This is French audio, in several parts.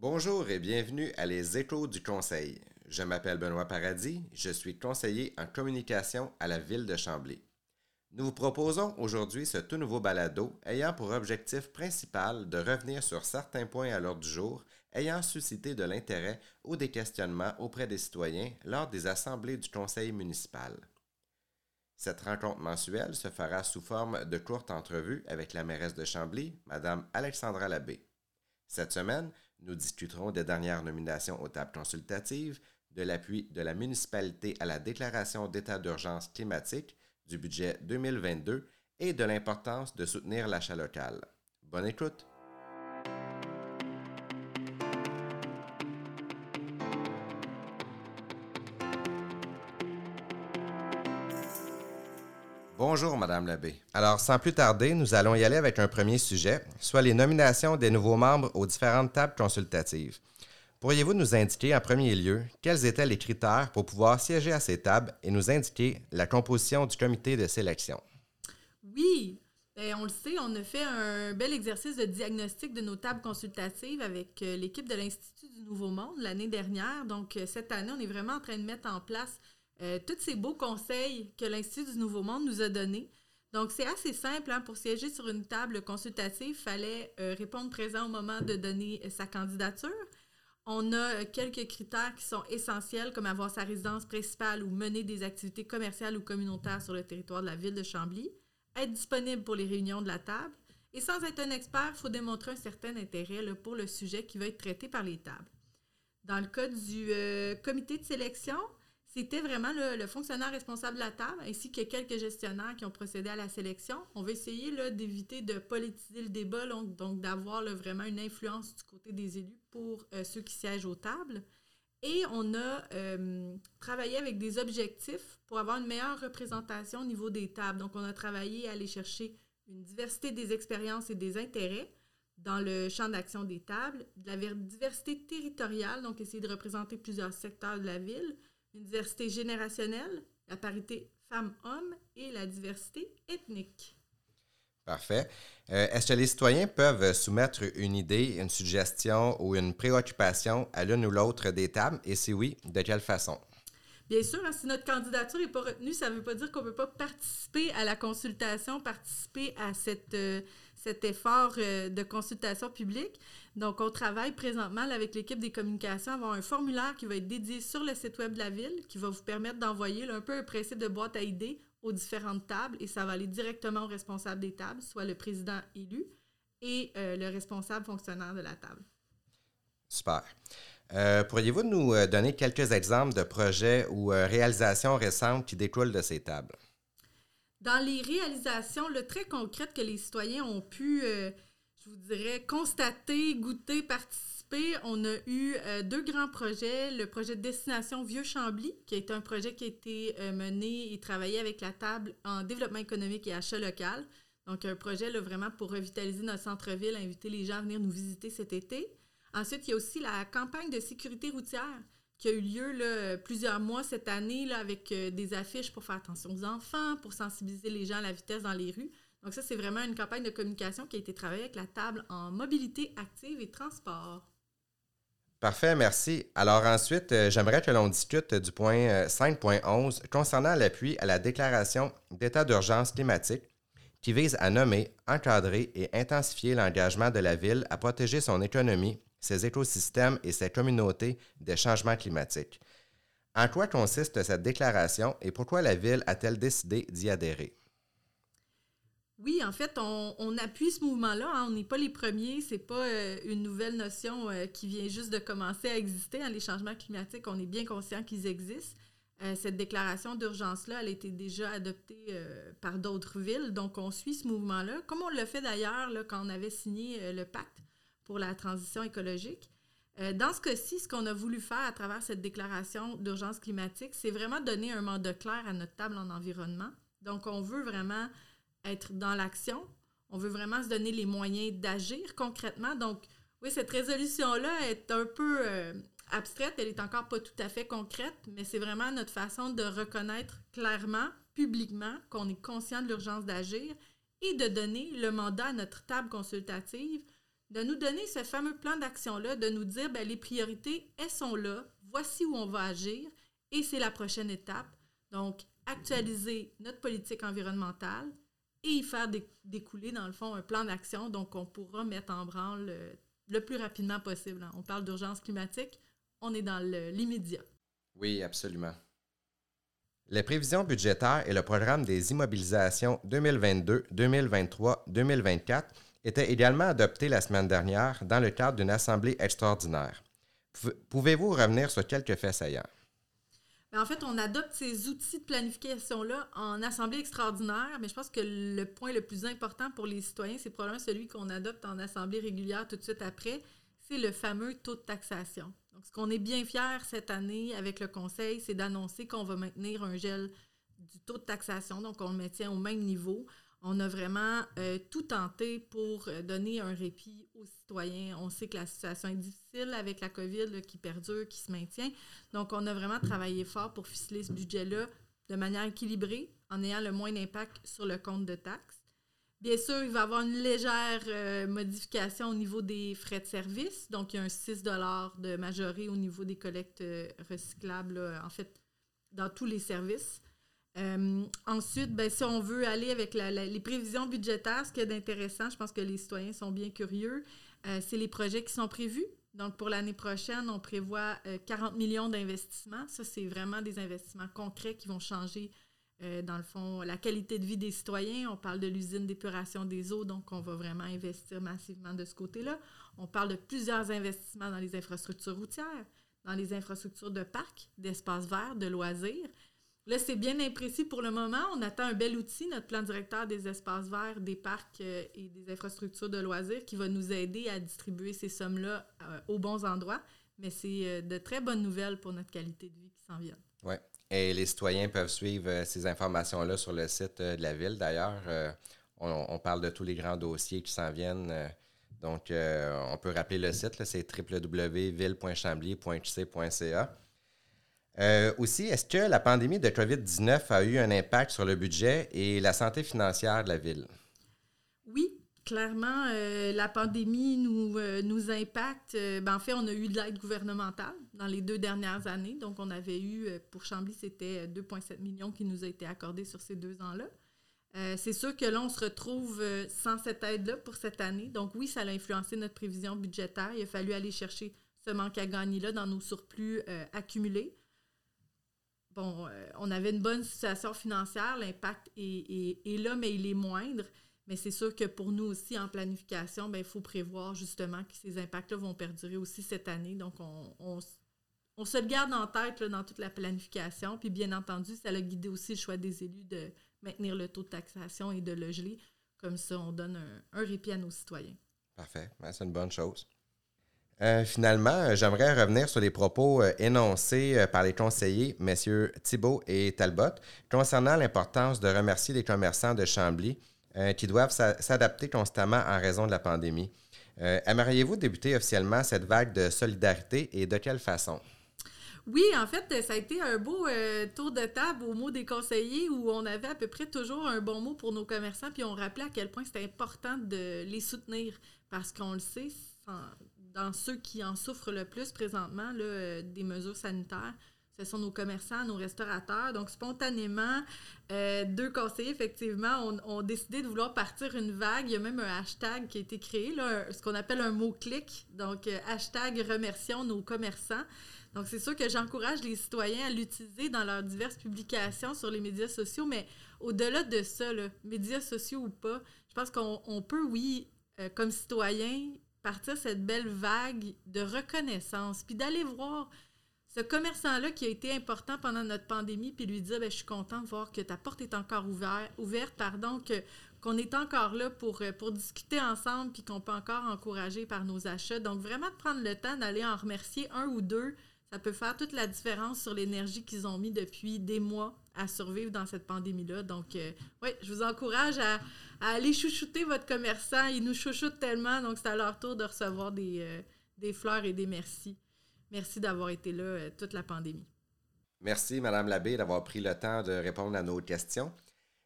Bonjour et bienvenue à Les Échos du Conseil. Je m'appelle Benoît Paradis, je suis conseiller en communication à la ville de Chambly. Nous vous proposons aujourd'hui ce tout nouveau balado ayant pour objectif principal de revenir sur certains points à l'ordre du jour ayant suscité de l'intérêt ou des questionnements auprès des citoyens lors des assemblées du conseil municipal. Cette rencontre mensuelle se fera sous forme de courtes entrevues avec la mairesse de Chambly, Mme Alexandra Labbé. Cette semaine, nous discuterons des dernières nominations aux tables consultatives, de l'appui de la municipalité à la déclaration d'état d'urgence climatique, du budget 2022 et de l'importance de soutenir l'achat local. Bonne écoute! Bonjour, Madame Labbé. Alors, sans plus tarder, nous allons y aller avec un premier sujet, soit les nominations des nouveaux membres aux différentes tables consultatives. Pourriez-vous nous indiquer en premier lieu quels étaient les critères pour pouvoir siéger à ces tables et nous indiquer la composition du comité de sélection? Oui, ben, on le sait, on a fait un bel exercice de diagnostic de nos tables consultatives avec euh, l'équipe de l'Institut du Nouveau Monde l'année dernière. Donc, euh, cette année, on est vraiment en train de mettre en place euh, tous ces beaux conseils que l'Institut du Nouveau Monde nous a donnés. Donc, c'est assez simple. Hein, pour siéger sur une table consultative, il fallait euh, répondre présent au moment de donner euh, sa candidature. On a quelques critères qui sont essentiels, comme avoir sa résidence principale ou mener des activités commerciales ou communautaires sur le territoire de la ville de Chambly, être disponible pour les réunions de la table. Et sans être un expert, il faut démontrer un certain intérêt pour le sujet qui va être traité par les tables. Dans le cas du comité de sélection, c'était vraiment le, fonctionnaire responsable de la table, ainsi que quelques gestionnaires qui ont procédé à la sélection. On va essayer d'éviter de politiser le débat, donc, d'avoir vraiment une influence du côté des élus pour euh, ceux qui siègent aux tables. Et on a euh, travaillé avec des objectifs pour avoir une meilleure représentation au niveau des tables. Donc, on a travaillé à aller chercher une diversité des expériences et des intérêts dans le champ d'action des tables, de la diversité territoriale, donc essayer de représenter plusieurs secteurs de la ville, une diversité générationnelle, la parité femmes-hommes et la diversité ethnique. Parfait. Euh, est-ce que les citoyens peuvent soumettre une idée, une suggestion ou une préoccupation à l'une ou l'autre des tables? Et si oui, de quelle façon? Bien sûr, hein, si notre candidature n'est pas retenue, ça ne veut pas dire qu'on ne peut pas participer à la consultation, participer à cette, euh, cet effort euh, de consultation publique. Donc, on travaille présentement avec l'équipe des communications à avoir un formulaire qui va être dédié sur le site web de la ville, qui va vous permettre d'envoyer un peu un principe de boîte à idées aux différentes tables et ça va aller directement au responsable des tables, soit le président élu et euh, le responsable fonctionnaire de la table. Super. Euh, pourriez-vous nous donner quelques exemples de projets ou réalisations récentes qui découlent de ces tables? Dans les réalisations le très concrètes que les citoyens ont pu, euh, je vous dirais, constater, goûter, participer, on a eu euh, deux grands projets. Le projet de Destination Vieux-Chambly, qui est un projet qui a été euh, mené et travaillé avec la table en développement économique et achat local. Donc, un projet là, vraiment pour revitaliser notre centre-ville, inviter les gens à venir nous visiter cet été. Ensuite, il y a aussi la campagne de sécurité routière qui a eu lieu là, plusieurs mois cette année là, avec euh, des affiches pour faire attention aux enfants, pour sensibiliser les gens à la vitesse dans les rues. Donc ça, c'est vraiment une campagne de communication qui a été travaillée avec la table en mobilité active et transport. Parfait, merci. Alors ensuite, euh, j'aimerais que l'on discute du point 5.11 euh, concernant l'appui à la déclaration d'état d'urgence climatique qui vise à nommer, encadrer et intensifier l'engagement de la ville à protéger son économie ses écosystèmes et ses communautés des changements climatiques. En quoi consiste cette déclaration et pourquoi la Ville a-t-elle décidé d'y adhérer? Oui, en fait, on, appuie ce mouvement-là. Hein. On n'est pas les premiers. Ce n'est pas euh, une nouvelle notion euh, qui vient juste de commencer à exister. Hein. Les changements climatiques, on est bien conscient qu'ils existent. Euh, cette déclaration d'urgence-là, elle a été déjà adoptée par d'autres villes. Donc, on suit ce mouvement-là, comme on l'a fait d'ailleurs quand on avait signé le pacte pour la transition écologique. Euh, dans ce cas-ci, ce qu'on a voulu faire à travers cette déclaration d'urgence climatique, c'est vraiment donner un mandat clair à notre table en environnement. Donc, on veut vraiment être dans l'action. On veut vraiment se donner les moyens d'agir concrètement. Donc, oui, cette résolution-là est un peu euh, abstraite. Elle est encore pas tout à fait concrète, mais c'est vraiment notre façon de reconnaître clairement, publiquement, qu'on est conscient de l'urgence d'agir et de donner le mandat à notre table consultative de nous donner ce fameux plan d'action-là, de nous dire, ben, les priorités, elles sont là, voici où on va agir, et c'est la prochaine étape. Donc, actualiser notre politique environnementale et y faire découler, dans le fond, un plan d'action, donc on pourra mettre en branle le, le plus rapidement possible. Hein. On parle d'urgence climatique, on est dans l'immédiat. Oui, absolument. Les prévisions budgétaires et le programme des immobilisations 2022, 2023, 2024 étaient également adoptés la semaine dernière dans le cadre d'une assemblée extraordinaire. Pouvez-vous revenir sur quelques faits saillants? Ben, en fait, on adopte ces outils de planification-là en assemblée extraordinaire, mais je pense que le point le plus important pour les citoyens, c'est probablement celui qu'on adopte en assemblée régulière tout de suite après, c'est le fameux taux de taxation. Donc, ce qu'on est bien fier cette année avec le Conseil, c'est d'annoncer qu'on va maintenir un gel du taux de taxation, donc on le maintient au même niveau on a vraiment euh, tout tenté pour euh, donner un répit aux citoyens. On sait que la situation est difficile avec la COVID qui perdure, qui se maintient. Donc, on a vraiment travaillé fort pour ficeler ce budget-là de manière équilibrée, en ayant le moins d'impact sur le compte de taxes. Bien sûr, il va y avoir une légère euh, modification au niveau des frais de service. Donc, il y a un 6 de majoré au niveau des collectes recyclables, en fait, dans tous les services. Euh, ensuite, ben, si on veut aller avec les prévisions budgétaires, ce qui est d'intéressant, je pense que les citoyens sont bien curieux, euh, c'est les projets qui sont prévus. Donc, pour l'année prochaine, on prévoit 40 euh, millions d'investissements. Ça, c'est vraiment des investissements concrets qui vont changer, dans le fond, la qualité de vie des citoyens. On parle de l'usine d'épuration des eaux, donc on va vraiment investir massivement de ce côté-là. On parle de plusieurs investissements dans les infrastructures routières, dans les infrastructures de parcs, d'espaces verts, de loisirs. Là, c'est bien imprécis pour le moment. On attend un bel outil, notre plan directeur des espaces verts, des parcs euh, et des infrastructures de loisirs, qui va nous aider à distribuer ces sommes-là euh, aux bons endroits. Mais c'est euh, de très bonnes nouvelles pour notre qualité de vie qui s'en viennent. Oui. Et les citoyens peuvent suivre ces informations-là sur le site de la ville. D'ailleurs, on, parle de tous les grands dossiers qui s'en viennent. donc, on peut rappeler le site, c'est www.ville.chambly.hc.ca. Euh, aussi, est-ce que la pandémie de COVID-19 a eu un impact sur le budget et la santé financière de la ville? Oui, clairement, euh, la pandémie nous, euh, nous impacte. Ben, en fait, on a eu de l'aide gouvernementale dans les deux dernières années. Donc, on avait eu, pour Chambly, c'était 2,7 millions qui nous a été accordés sur ces deux ans-là. c'est sûr que là, on se retrouve sans cette aide-là pour cette année. Donc, oui, ça a influencé notre prévision budgétaire. Il a fallu aller chercher ce manque à gagner-là dans nos surplus accumulés euh, on avait une bonne situation financière, l'impact est, là, mais il est moindre. Mais c'est sûr que pour nous aussi, en planification, ben, il faut prévoir justement que ces impacts-là vont perdurer aussi cette année. Donc, on, se le garde en tête dans toute la planification. Puis, bien entendu, ça a guidé aussi le choix des élus de maintenir le taux de taxation et de le geler. Comme ça, on donne un, répit à nos citoyens. Parfait. c'est une bonne chose. Euh, finalement, euh, j'aimerais revenir sur les propos euh, énoncés par les conseillers, messieurs Thibault et Talbot, concernant l'importance de remercier les commerçants de Chambly qui doivent s'adapter constamment en raison de la pandémie. Aimeriez-vous débuter officiellement cette vague de solidarité et de quelle façon? Oui, en fait, ça a été un beau tour de table au mot des conseillers où on avait à peu près toujours un bon mot pour nos commerçants, puis on rappelait à quel point c'était important de les soutenir parce qu'on le sait, dans ceux qui en souffrent le plus présentement là, euh, des mesures sanitaires. Ce sont nos commerçants, nos restaurateurs. Donc, spontanément, euh, deux conseillers, effectivement, ont, décidé de vouloir partir une vague. Il y a même un hashtag qui a été créé, là, ce qu'on appelle un mot-clic. Donc, euh, hashtag remercions nos commerçants. Donc, c'est sûr que j'encourage les citoyens à l'utiliser dans leurs diverses publications sur les médias sociaux, mais au-delà de ça, là, médias sociaux ou pas, je pense qu'on peut, oui, comme citoyen, partir cette belle vague de reconnaissance, puis d'aller voir ce commerçant-là qui a été important pendant notre pandémie, puis lui dire ben, Je suis content de voir que ta porte est encore ouverte, pardon, que, qu'on est encore là pour, euh, pour discuter ensemble, puis qu'on peut encore encourager par nos achats. Donc, vraiment de prendre le temps d'aller en remercier un ou deux, ça peut faire toute la différence sur l'énergie qu'ils ont mis depuis des mois à survivre dans cette pandémie-là. Donc, euh, oui, je vous encourage à, aller chouchouter votre commerçant. Ils nous chouchoutent tellement, donc c'est à leur tour de recevoir des, euh, des fleurs et des merci. Merci d'avoir été là euh, toute la pandémie. Merci, Madame Labbé, d'avoir pris le temps de répondre à nos questions.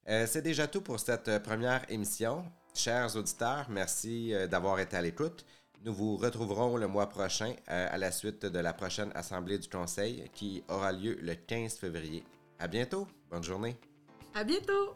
c'est déjà tout pour cette première émission. Chers auditeurs, merci d'avoir été à l'écoute. Nous vous retrouverons le mois prochain euh, à la suite de la prochaine Assemblée du Conseil qui aura lieu le 15 février. À bientôt. Bonne journée. À bientôt.